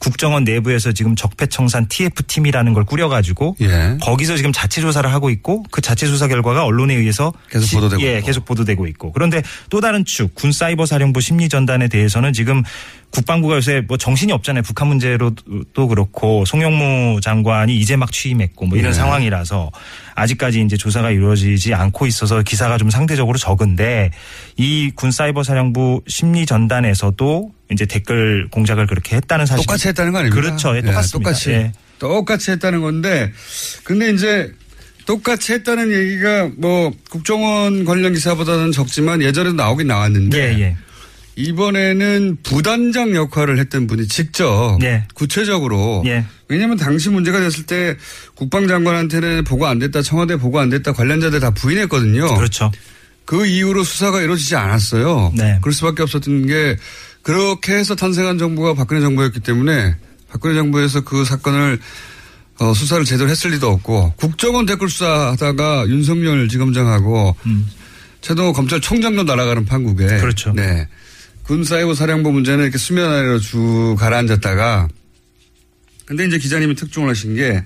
국정원 내부에서 지금 적폐청산 TF팀이라는 걸 꾸려가지고 예. 거기서 지금 자체 조사를 하고 있고 그 자체 조사 결과가 언론에 의해서 계속 시- 보도되고 예, 있고. 계속 보도되고 있고. 그런데 또 다른 축, 군 사이버 사령부 심리 전단에 대해서는 지금 국방부가 요새 뭐 정신이 없잖아요. 북한 문제로도 그렇고 송영무 장관이 이제 막 취임했고 뭐 이런 네. 상황이라서 아직까지 이제 조사가 이루어지지 않고 있어서 기사가 좀 상대적으로 적은데 이 군 사이버 사령부 심리 전단에서도 이제 댓글 공작을 그렇게 했다는 사실 똑같이 했다는 거 아닙니까? 그렇죠. 예, 똑같습니다. 똑같이. 예. 똑같이 했다는 건데, 근데 이제 똑같이 했다는 얘기가 뭐 국정원 관련 기사보다는 적지만 예전에도 나오긴 나왔는데 예, 예. 이번에는 부단장 역할을 했던 분이 직접 예. 구체적으로 예. 왜냐하면 당시 문제가 됐을 때 국방장관한테는 보고 안 됐다 청와대 보고 안 됐다 관련자들 다 부인했거든요. 그렇죠. 그 이후로 수사가 이루어지지 않았어요. 네. 그럴 수밖에 없었던 게 그렇게 해서 탄생한 정부가 박근혜 정부였기 때문에 박근혜 정부에서 그 사건을 어, 수사를 제대로 했을 리도 없고 국정원 댓글 수사하다가 윤석열 지검장하고 최동호 검찰총장도 날아가는 판국에 음. 그렇죠. 네. 군 사이버 사령부 문제는 이렇게 수면 아래로 쭉 가라앉았다가 근데 이제 기자님이 특종을 하신 게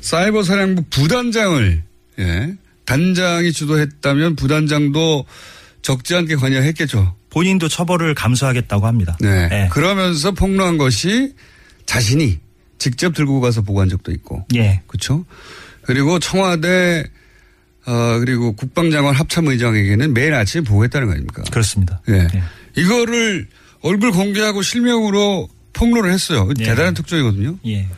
사이버 사령부 부단장을 예. 단장이 주도했다면 부단장도 적지 않게 관여했겠죠. 본인도 처벌을 감수하겠다고 합니다. 네. 예. 그러면서 폭로한 것이 자신이 직접 들고 가서 보고한 적도 있고. 예. 그렇죠. 그리고 청와대 어 그리고 국방장관 합참의장에게는 매일 아침에 보고했다는 거 아닙니까? 그렇습니다. 예. 예. 이거를 얼굴 공개하고 실명으로 폭로를 했어요. 예. 대단한 특종이거든요. 예.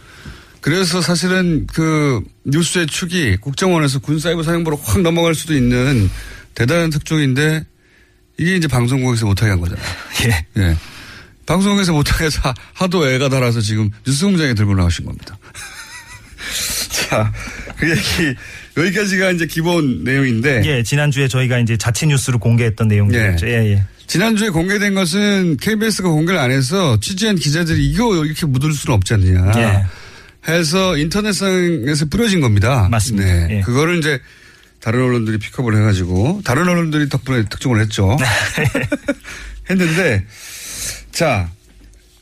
그래서 사실은 그 뉴스의 축이 국정원에서 군사이버 사령부로 확 넘어갈 수도 있는 대단한 특종인데 이게 이제 방송국에서 못하게 한 거잖아요. 예. 예. 방송국에서 못하게 해서 하도 애가 달아서 지금 뉴스 공장에 들고 나오신 겁니다. 자, 그 얘기, 여기까지가 이제 기본 내용인데. 예, 지난주에 저희가 이제 자체 뉴스로 공개했던 내용이었죠. 예, 예. 지난주에 공개된 것은 KBS가 공개를 안 해서 취재한 기자들이 이거 이렇게 묻을 수는 없지 않느냐. 예. 해서 인터넷상에서 뿌려진 겁니다. 맞습니다. 네. 예. 그거를 이제 다른 언론들이 픽업을 해가지고 다른 언론들이 덕분에 특종을 했죠. 했는데 자,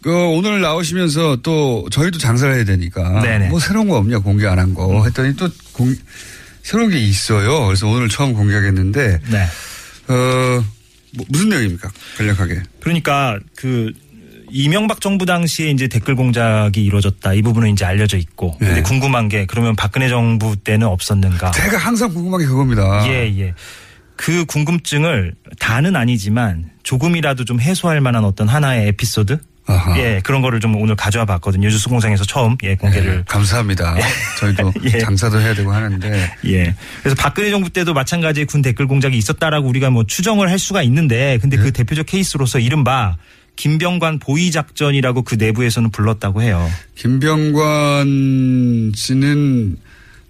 그 오늘 나오시면서 또 저희도 장사를 해야 되니까 네네. 뭐 새로운 거 없냐 공개 안 한 거 했더니 또 공, 새로운 게 있어요. 그래서 오늘 처음 공개하겠는데 네. 어 뭐, 무슨 내용입니까? 간략하게. 그러니까 그 이명박 정부 당시에 이제 댓글 공작이 이루어졌다. 이 부분은 이제 알려져 있고. 네. 근데 궁금한 게 그러면 박근혜 정부 때는 없었는가? 제가 항상 궁금한 게 그겁니다. 예, 예. 그 궁금증을 다는 아니지만 조금이라도 좀 해소할 만한 어떤 하나의 에피소드? 아하. 예, 그런 거를 좀 오늘 가져와 봤거든요. 뉴스 공장에서 처음 예, 공개를. 네, 감사합니다. 저희도 예. 장사도 해야 되고 하는데 예. 그래서 박근혜 정부 때도 마찬가지의 군 댓글 공작이 있었다라고 우리가 뭐 추정을 할 수가 있는데 근데 네. 그 대표적 케이스로서 이른바 김병관 보위 작전이라고 그 내부에서는 불렀다고 해요. 김병관 씨는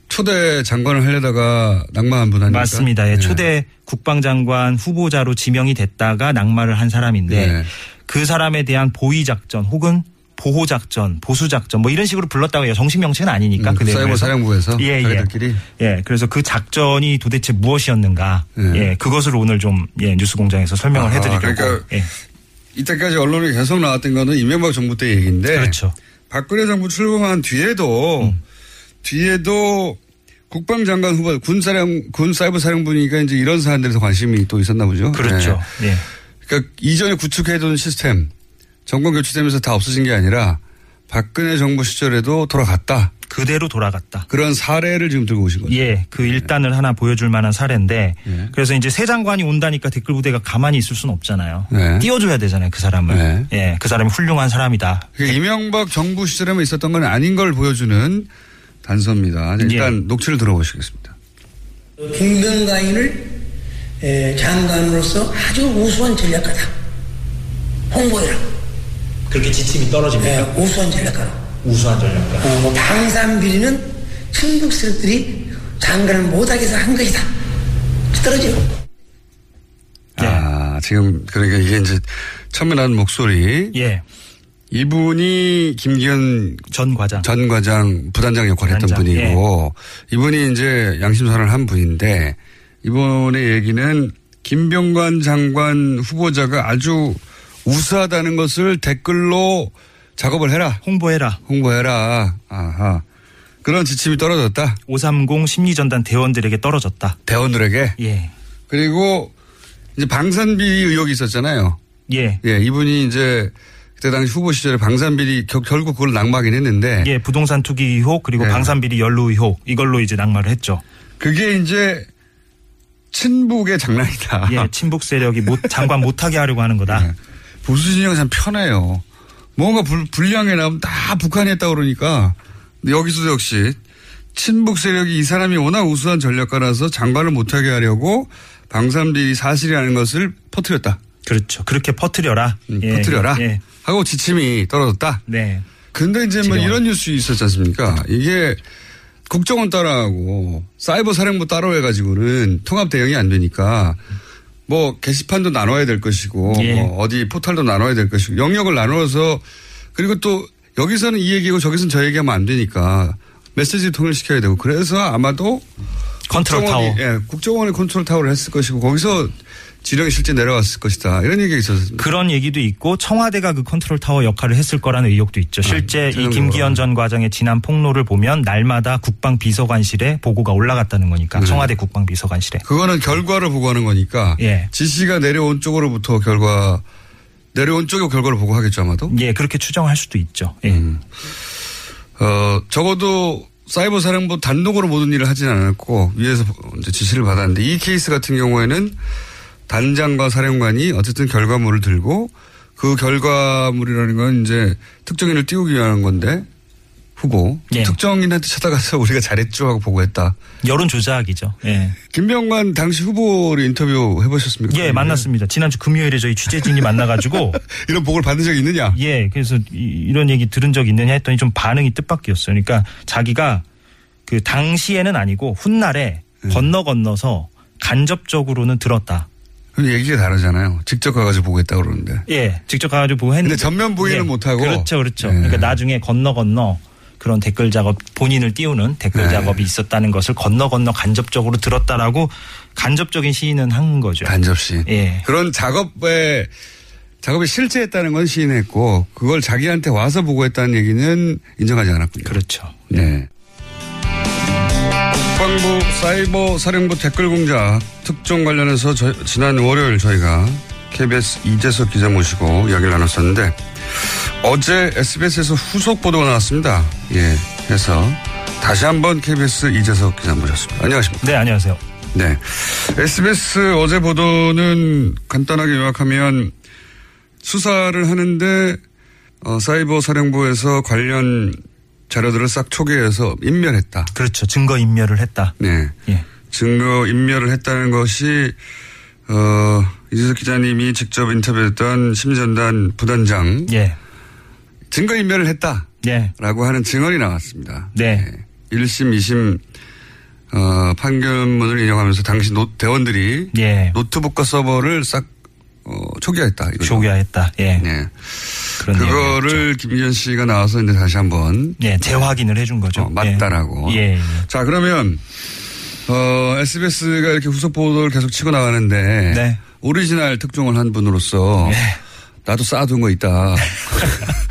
초대 장관을 하려다가 낙마한 분 아닙니까? 맞습니다. 예, 네. 초대 국방장관 후보자로 지명이 됐다가 낙마를 한 사람인데 네. 그 사람에 대한 보위 작전 혹은 보호 작전, 보수 작전 뭐 이런 식으로 불렀다고 해요. 정식 명칭은 아니니까 음, 그그 사이버. 사령부에서 예, 예. 자기들끼리 예, 그래서 그 작전이 도대체 무엇이었는가, 예. 예, 그것을 오늘 좀 예, 뉴스공장에서 설명을 해드리려고. 그러니까 예, 이때까지 언론에 계속 나왔던 거는 이명박 정부 때 얘기인데 그렇죠. 박근혜 정부 출범한 뒤에도 음. 뒤에도 국방장관 후보 군사령 군 사이버 사령부니까 이제 이런 사안들에서 관심이 또 있었나 보죠. 그렇죠. 네. 예. 그러니까 이전에 구축해둔 시스템 정권 교체되면서 다 없어진 게 아니라 박근혜 정부 시절에도 돌아갔다. 그대로 돌아갔다. 그런 사례를 지금 들고 오신 거죠. 예, 그 일단을 하나 보여줄 만한 사례인데, 예. 그래서 이제 새 장관이 온다니까 댓글 부대가 가만히 있을 수는 없잖아요. 네. 띄워줘야 되잖아요, 그 사람을. 네. 예, 그 사람이 훌륭한 사람이다. 그러니까 이명박 정부 시절에만 있었던 건 아닌 걸 보여주는 단서입니다. 예. 일단 녹취를 들어보시겠습니다. 김병가인을 에, 장관으로서 아주 우수한 전략가다. 홍보해라. 그렇게 지침이 떨어집니까? 에, 우수한 전략가로. 우수한 전략가. 어, 방산 비리는 충북 세력들이 장관을 못하게 해서 한 것이다. 떨어져요. 예. 아, 지금 그러니까 이게 이제 처음에 나온 목소리 예, 이분이 김기현 전 과장. 전 과장 부단장 역할을 했던 부단장, 분이고 이분이 이제 양심선언을 한 분인데 이번의 얘기는 김병관 장관 후보자가 아주 우수하다는 것을 댓글로 작업을 해라. 홍보해라. 홍보해라. 아하. 그런 지침이 떨어졌다. 530 심리전단 대원들에게 떨어졌다. 대원들에게. 예. 그리고 이제 방산비리 의혹이 있었잖아요. 예. 예, 이분이 이제 그때 당시 후보 시절에 방산비리 겨- 결국 그걸 낙마하긴 했는데 예, 부동산 투기 의혹 그리고 예. 방산비리 연루 의혹 이걸로 이제 낙마를 했죠. 그게 이제 친북의 장난이다. 예, 친북 세력이 못, 장관 못하게 하려고 하는 거다. 네. 보수 진영은 참 편해요. 뭔가 불, 불량에 나오면 다 북한이 했다 그러니까 여기서도 역시 친북 세력이 이 사람이 워낙 우수한 전략가라서 장관을 못하게 하려고 방산비리 사실이라는 것을 퍼뜨렸다. 그렇죠. 그렇게 퍼뜨려라. 음, 예, 퍼뜨려라. 예. 하고 지침이 떨어졌다. 네. 근데 이제 뭐. 이런 뉴스 있었지 않습니까? 이게 국정원 따라하고 사이버 사령부 따로 해가지고는 통합 대응이 안 되니까 뭐 게시판도 나눠야 될 것이고 예. 뭐 어디 포털도 나눠야 될 것이고 영역을 나눠서 그리고 또 여기서는 이 얘기고 저기서는 저 얘기하면 안 되니까 메시지 통일시켜야 되고 그래서 아마도 컨트롤 타워. 예, 국정원이 컨트롤 타워를 했을 것이고 거기서 지령이 실제 내려왔을 것이다 이런 얘기가 있었습니다. 그런 얘기도 있고 청와대가 그 컨트롤 타워 역할을 했을 거라는 의혹도 있죠. 실제 이 전형적으로. 김기현 전 과장의 지난 폭로를 보면 날마다 국방 비서관실에 보고가 올라갔다는 거니까 네. 청와대 국방 비서관실에. 그거는 결과를 보고하는 거니까 예. 지시가 내려온 쪽으로부터 결과 내려온 쪽의 결과를 보고 하겠죠 아마도. 예, 그렇게 추정할 수도 있죠. 예. 음. 어 적어도 사이버 사령부 단독으로 모든 일을 하진 않았고 위에서 지시를 받았는데 이 케이스 같은 경우에는 단장과 사령관이 어쨌든 결과물을 들고 그 결과물이라는 건 이제 특정인을 띄우기 위한 건데 후보 예. 특정인한테 찾아가서 우리가 잘했죠 하고 보고했다. 여론 조작이죠. 예. 김병관 당시 후보를 인터뷰 해보셨습니까? 예, 만났습니다. 지난주 금요일에 저희 취재진이 만나가지고 이런 보고를 받은 적이 있느냐? 예, 그래서 이, 런 얘기 들은 적 있느냐 했더니 좀 반응이 뜻밖이었어요. 그러니까 자기가 그 당시에는 아니고 훗날에 음. 건너 건너서 간접적으로는 들었다. 얘기가 다르잖아요. 직접 가가지고 보겠다 그러는데. 예, 직접 가가지고 보고 했는데. 근데 전면 부인은 예, 못하고. 그렇죠, 그렇죠. 예. 그러니까 나중에 건너 건너 그런 댓글 작업 본인을 띄우는 댓글 네. 작업이 있었다는 것을 건너 건너 간접적으로 들었다라고 간접적인 시인은 한 거죠. 간접 시. 예. 그런 작업에 작업이 실제했다는 건 시인했고 그걸 자기한테 와서 보고했다는 얘기는 인정하지 않았군요. 그렇죠. 네. 국방부 사이버 사령부 댓글 공작 특종 관련해서 저- 지난 월요일 저희가 KBS 이재석 기자 모시고 이야기를 나눴었는데 어제 SBS에서 후속 보도가 나왔습니다. 예. 그래서 다시 한번 KBS 이재석 기자 모셨습니다. 안녕하십니까. 네, 안녕하세요. 네. SBS 어제 보도는 간단하게 요약하면 수사를 하는데 어, 사이버 사령부에서 관련 자료들을 싹 초기해서 인멸했다. 그렇죠. 증거 인멸을 했다. 네. 예. 증거 인멸을 했다는 것이 어, 이재석 기자님이 직접 인터뷰했던 심리전단 부단장 예. 증거 인멸을 했다라고 예. 하는 증언이 나왔습니다. 네. 1심, 2심 어, 판결문을 인용하면서 당시 노, 대원들이 예. 노트북과 서버를 싹 어, 초기화했다. 이거죠. 초기화했다. 예. 네. 그런 그거를 김기현 씨가 나와서 이제 다시 한번 예, 재확인을 해준 거죠. 어, 맞다라고. 예. 예. 자 그러면 어, SBS가 이렇게 후속 보도를 계속 치고 나가는데 네. 오리지널 특종을 한 분으로서 나도 쌓아둔 거 있다.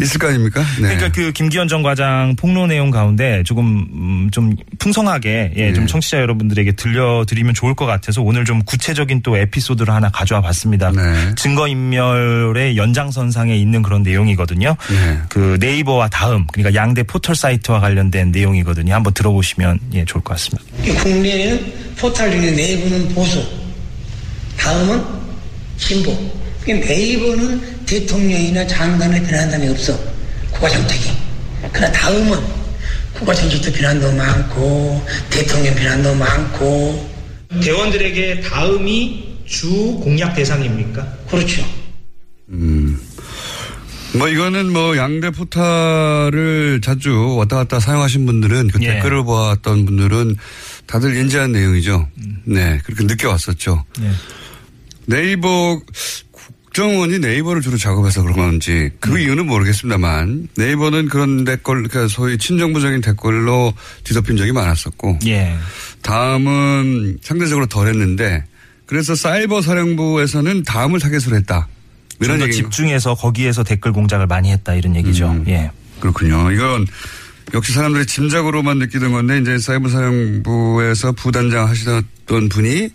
있을 거 아닙니까? 네. 그러니까 그 김기현 전 과장 폭로 내용 가운데 조금 음, 좀 풍성하게 예, 좀 네. 청취자 여러분들에게 들려드리면 좋을 것 같아서 오늘 좀 구체적인 또 에피소드를 하나 가져와 봤습니다. 네. 증거 인멸의 연장선상에 있는 그런 내용이거든요. 네. 그 네이버와 다음 그러니까 양대 포털 사이트와 관련된 내용이거든요. 한번 들어보시면 예, 좋을 것 같습니다. 이 국내에는 포탈 중에 네이버는 보수, 다음은 진보. 그 네이버는 대통령이나 장관을 비난한 사람이 없어. 국가정책이. 그러나 다음은 국가정책도 비난도 많고, 대통령 비난도 많고, 대원들에게 다음이 주 공약 대상입니까? 그렇죠. 뭐 이거는 뭐 양대 포탈을 자주 왔다 갔다 사용하신 분들은 그 예. 댓글을 보았던 분들은 다들 인지한 내용이죠. 네. 그렇게 느껴왔었죠. 예. 네이버 국정원이 네이버를 주로 작업해서 그런 건지 그 음. 이유는 모르겠습니다만 네이버는 그런 댓글 그러니까 소위 친정부적인 댓글로 뒤덮인 적이 많았었고 예. 다음은 상대적으로 덜했는데 그래서 사이버 사령부에서는 다음을 타겟으로 했다. 이런 얘기 집중해서 거기에서 댓글 공작을 많이 했다 이런 얘기죠. 음. 예. 그렇군요. 이건 역시 사람들이 짐작으로만 느끼던 건데 이제 사이버 사령부에서 부단장 하시던 분이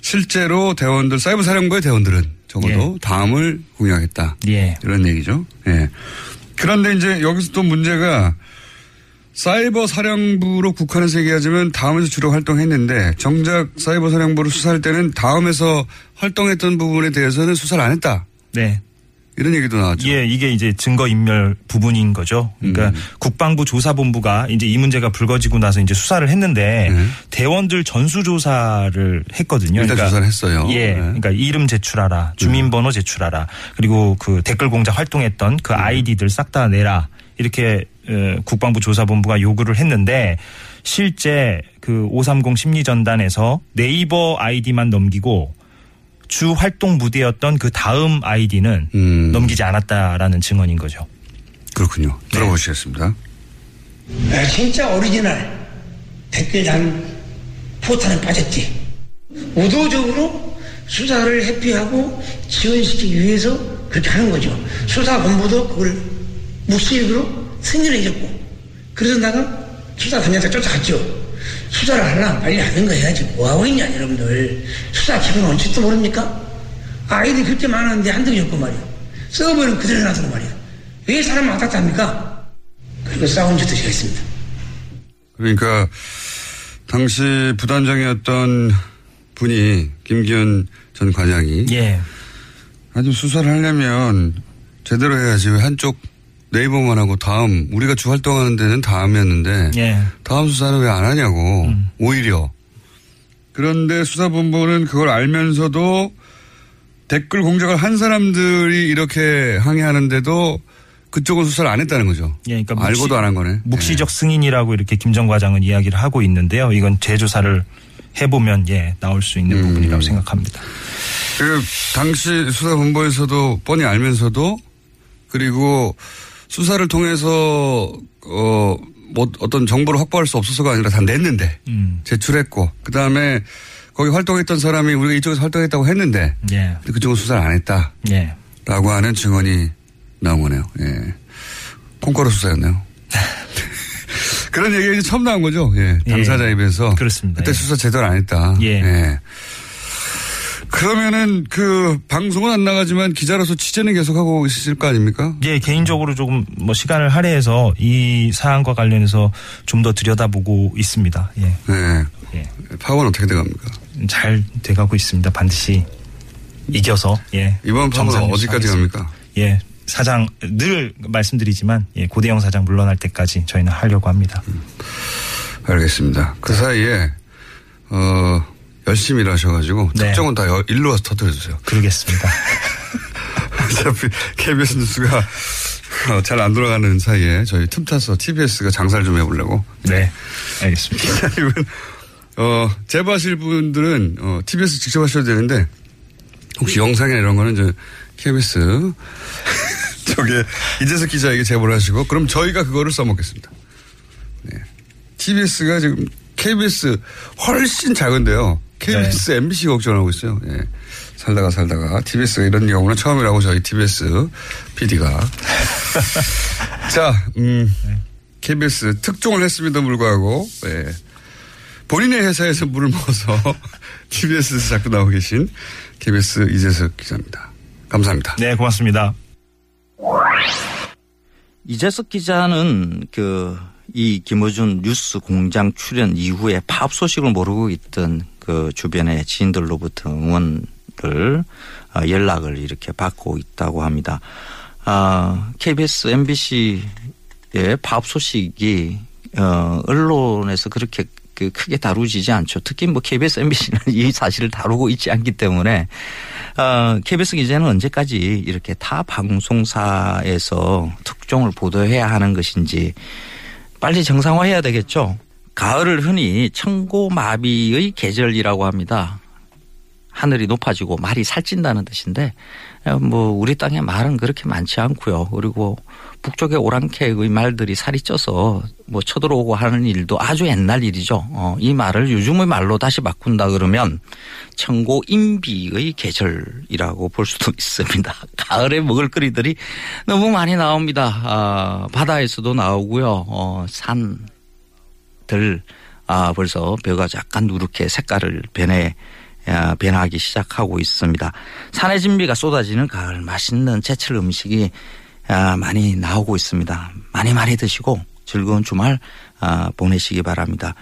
실제로 대원들 사이버 사령부의 대원들은 적어도 다음을 공약했다. 예. 이런 얘기죠. 예. 그런데 이제 여기서 또 문제가 사이버 사령부로 국한해서 얘기하자면 다음에서 주로 활동했는데 정작 사이버 사령부를 수사할 때는 다음에서 활동했던 부분에 대해서는 수사를 안 했다. 네. 이런 얘기도 나왔죠. 예, 이게 이제 증거 인멸 부분인 거죠. 그러니까 음. 국방부 조사본부가 이제 이 문제가 불거지고 나서 이제 수사를 했는데 네. 대원들 전수 조사를 했거든요. 일단 조사를 했어요. 예, 네. 그러니까 이름 제출하라, 주민번호 제출하라, 그리고 그 댓글 공작 활동했던 그 아이디들 싹 다 내라 이렇게 어, 국방부 조사본부가 요구를 했는데 실제 그 530 심리전단에서 네이버 아이디만 넘기고 주 활동 무대였던 그 다음 아이디는 음. 넘기지 않았다라는 증언인 거죠. 그렇군요. 들어보시겠습니다. 아, 진짜 오리지널 댓글 단 포털은 빠졌지. 의도적으로 수사를 회피하고 지연시키기 위해서 그렇게 하는 거죠. 수사본부도 그걸 묵시적으로 승인을 해줬고 그래서 나가 수사단장한테 쫓아갔죠. 수사를 하려면 빨리 하는 거 해야지. 뭐하고 있냐 여러분들. 수사 기본 원칙도 모릅니까? 아이들이 그렇게 많았는데 한두 개 없고 말이야. 서버는 그대로 놔두고 말이야. 왜 사람 왔다 합니까? 그리고 싸운 적도 제가 있습니다. 그러니까 당시 부단장이었던 분이 김기현 전 과장이 예. 아주 수사를 하려면 제대로 해야지 왜 한쪽 네이버만 하고 다음 우리가 주 활동하는 데는 다음이었는데 예. 다음 수사는 왜 안 하냐고 오히려 그런데 수사본부는 그걸 알면서도 댓글 공작을 한 사람들이 이렇게 항의하는데도 그쪽은 수사를 안 했다는 거죠. 예, 그러니까 알고도 묵시- 안한 거네. 묵시적 승인이라고 이렇게 김정 과장은 이야기를 하고 있는데요. 이건 재조사를 해보면 예 나올 수 있는 음. 부분이라고 생각합니다. 그 당시 수사본부에서도 뻔히 알면서도 그리고 수사를 통해서 어 뭐 어떤 정보를 확보할 수 없어서가 아니라 다 냈는데 음. 제출했고 그 다음에 거기 활동했던 사람이 우리가 이쪽에서 활동했다고 했는데 예. 그쪽은 수사를 안 했다라고 예. 하는 증언이 나온 거네요. 예. 콩가루 수사였네요. 그런 얘기가 이제 처음 나온 거죠. 예. 당사자 예. 입에서. 그렇습니다. 그때 예. 수사 제대로 안 했다. 예. 그러면은 그 방송은 안 나가지만 기자로서 취재는 계속하고 있으실 거 아닙니까? 예, 개인적으로 조금 뭐 시간을 할애해서 이 사안과 관련해서 좀 더 들여다보고 있습니다. 예. 네. 예. 파업은 어떻게 돼갑니까? 잘 돼가고 있습니다. 반드시 이겨서 예. 이번 정상 어디까지. 갑니까? 예. 사장 늘 말씀드리지만 예, 고대영 사장 물러날 때까지 저희는 하려고 합니다. 알겠습니다. 그 사이에 어 열심히 일하셔가지고 네. 특정은 다 여- 일로 와서 터뜨려주세요. 그러겠습니다. 어차피 KBS 뉴스가 어, 잘안 돌아가는 사이에 저희 틈 타서 TBS가 장사를 좀 해보려고. 네. 알겠습니다. 이분, 어, 제보하실 분들은, 어, TBS 직접 하셔도 되는데, 혹시 영상이나 이런 거는 이제 KBS, 저게, 이재석 기자에게 제보를 하시고, 그럼 저희가 그거를 써먹겠습니다. 네. TBS가 지금 KBS 훨씬 작은데요. KBS, MBC 걱정하고 있어요. 예. 살다가 살다가 TBS가 이런 경우는 처음이라고 저희 TBS PD가. 자, 음, KBS 특종을 했음에도 불구하고, 예. 본인의 회사에서 물을 먹어서 TBS에서 자꾸 나오고 계신 KBS 이재석 기자입니다. 감사합니다. 네, 고맙습니다. 이재석 기자는 그 이 김어준 뉴스 공장 출연 이후에 파업 소식을 모르고 있던 그 주변의 지인들로부터 응원을 어, 연락을 이렇게 받고 있다고 합니다. 아, KBS, MBC의 파업 소식이 어, 언론에서 그렇게 그 크게 다루지지 않죠. 특히 뭐 KBS, MBC는 이 사실을 다루고 있지 않기 때문에 어, KBS 기자는 언제까지 이렇게 타 방송사에서 특종을 보도해야 하는 것인지 빨리 정상화해야 되겠죠. 가을을 흔히 청고마비의 계절이라고 합니다. 하늘이 높아지고 말이 살찐다는 뜻인데 뭐 우리 땅에 말은 그렇게 많지 않고요. 그리고 북쪽의 오랑캐의 말들이 살이 쪄서 뭐 쳐들어오고 하는 일도 아주 옛날 일이죠. 어, 이 말을 요즘의 말로 다시 바꾼다 그러면 청고 인비의 계절이라고 볼 수도 있습니다. 가을에 먹을 거리들이 너무 많이 나옵니다. 아, 바다에서도 나오고요. 어, 산 들 아, 벌써 벼가 약간 누렇게 색깔을 변해 야, 변하기 시작하고 있습니다. 산의 진비가 쏟아지는 가을 맛있는 제철 음식이 아, 많이 나오고 있습니다. 많이 많이 드시고 즐거운 주말 아, 보내시기 바랍니다.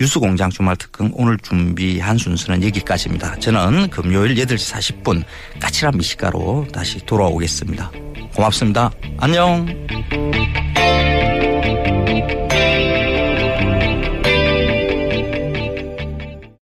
뉴스공장 주말 특강 오늘 준비한 순서는 여기까지입니다. 저는 금요일 8시 40분 까칠한 미식가로 다시 돌아오겠습니다. 고맙습니다. 안녕.